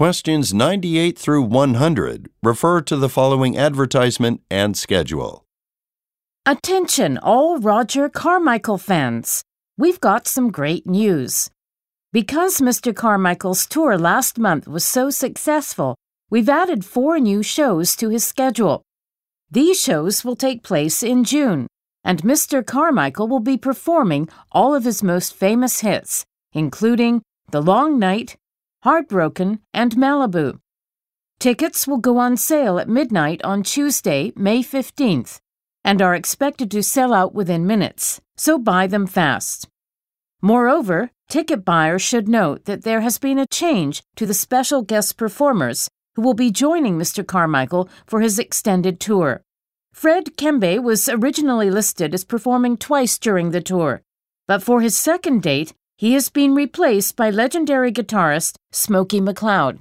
Questions 98 through 100 refer to the following advertisement and schedule. Attention, all Roger Carmichael fans! We've got some great news. Because Mr. Carmichael's tour last month was so successful, we've added four new shows to his schedule. These shows will take place in June, and Mr. Carmichael will be performing all of his most famous hits, including The Long Night, Heartbroken, and Malibu. Tickets will go on sale at midnight on Tuesday, May 15th, and are expected to sell out within minutes, so buy them fast. Moreover, ticket buyers should note that there has been a change to the special guest performers who will be joining Mr. Carmichael for his extended tour. Fred Kembe was originally listed as performing twice during the tour, but for his second date, he has been replaced by legendary guitarist Smokey McLeod.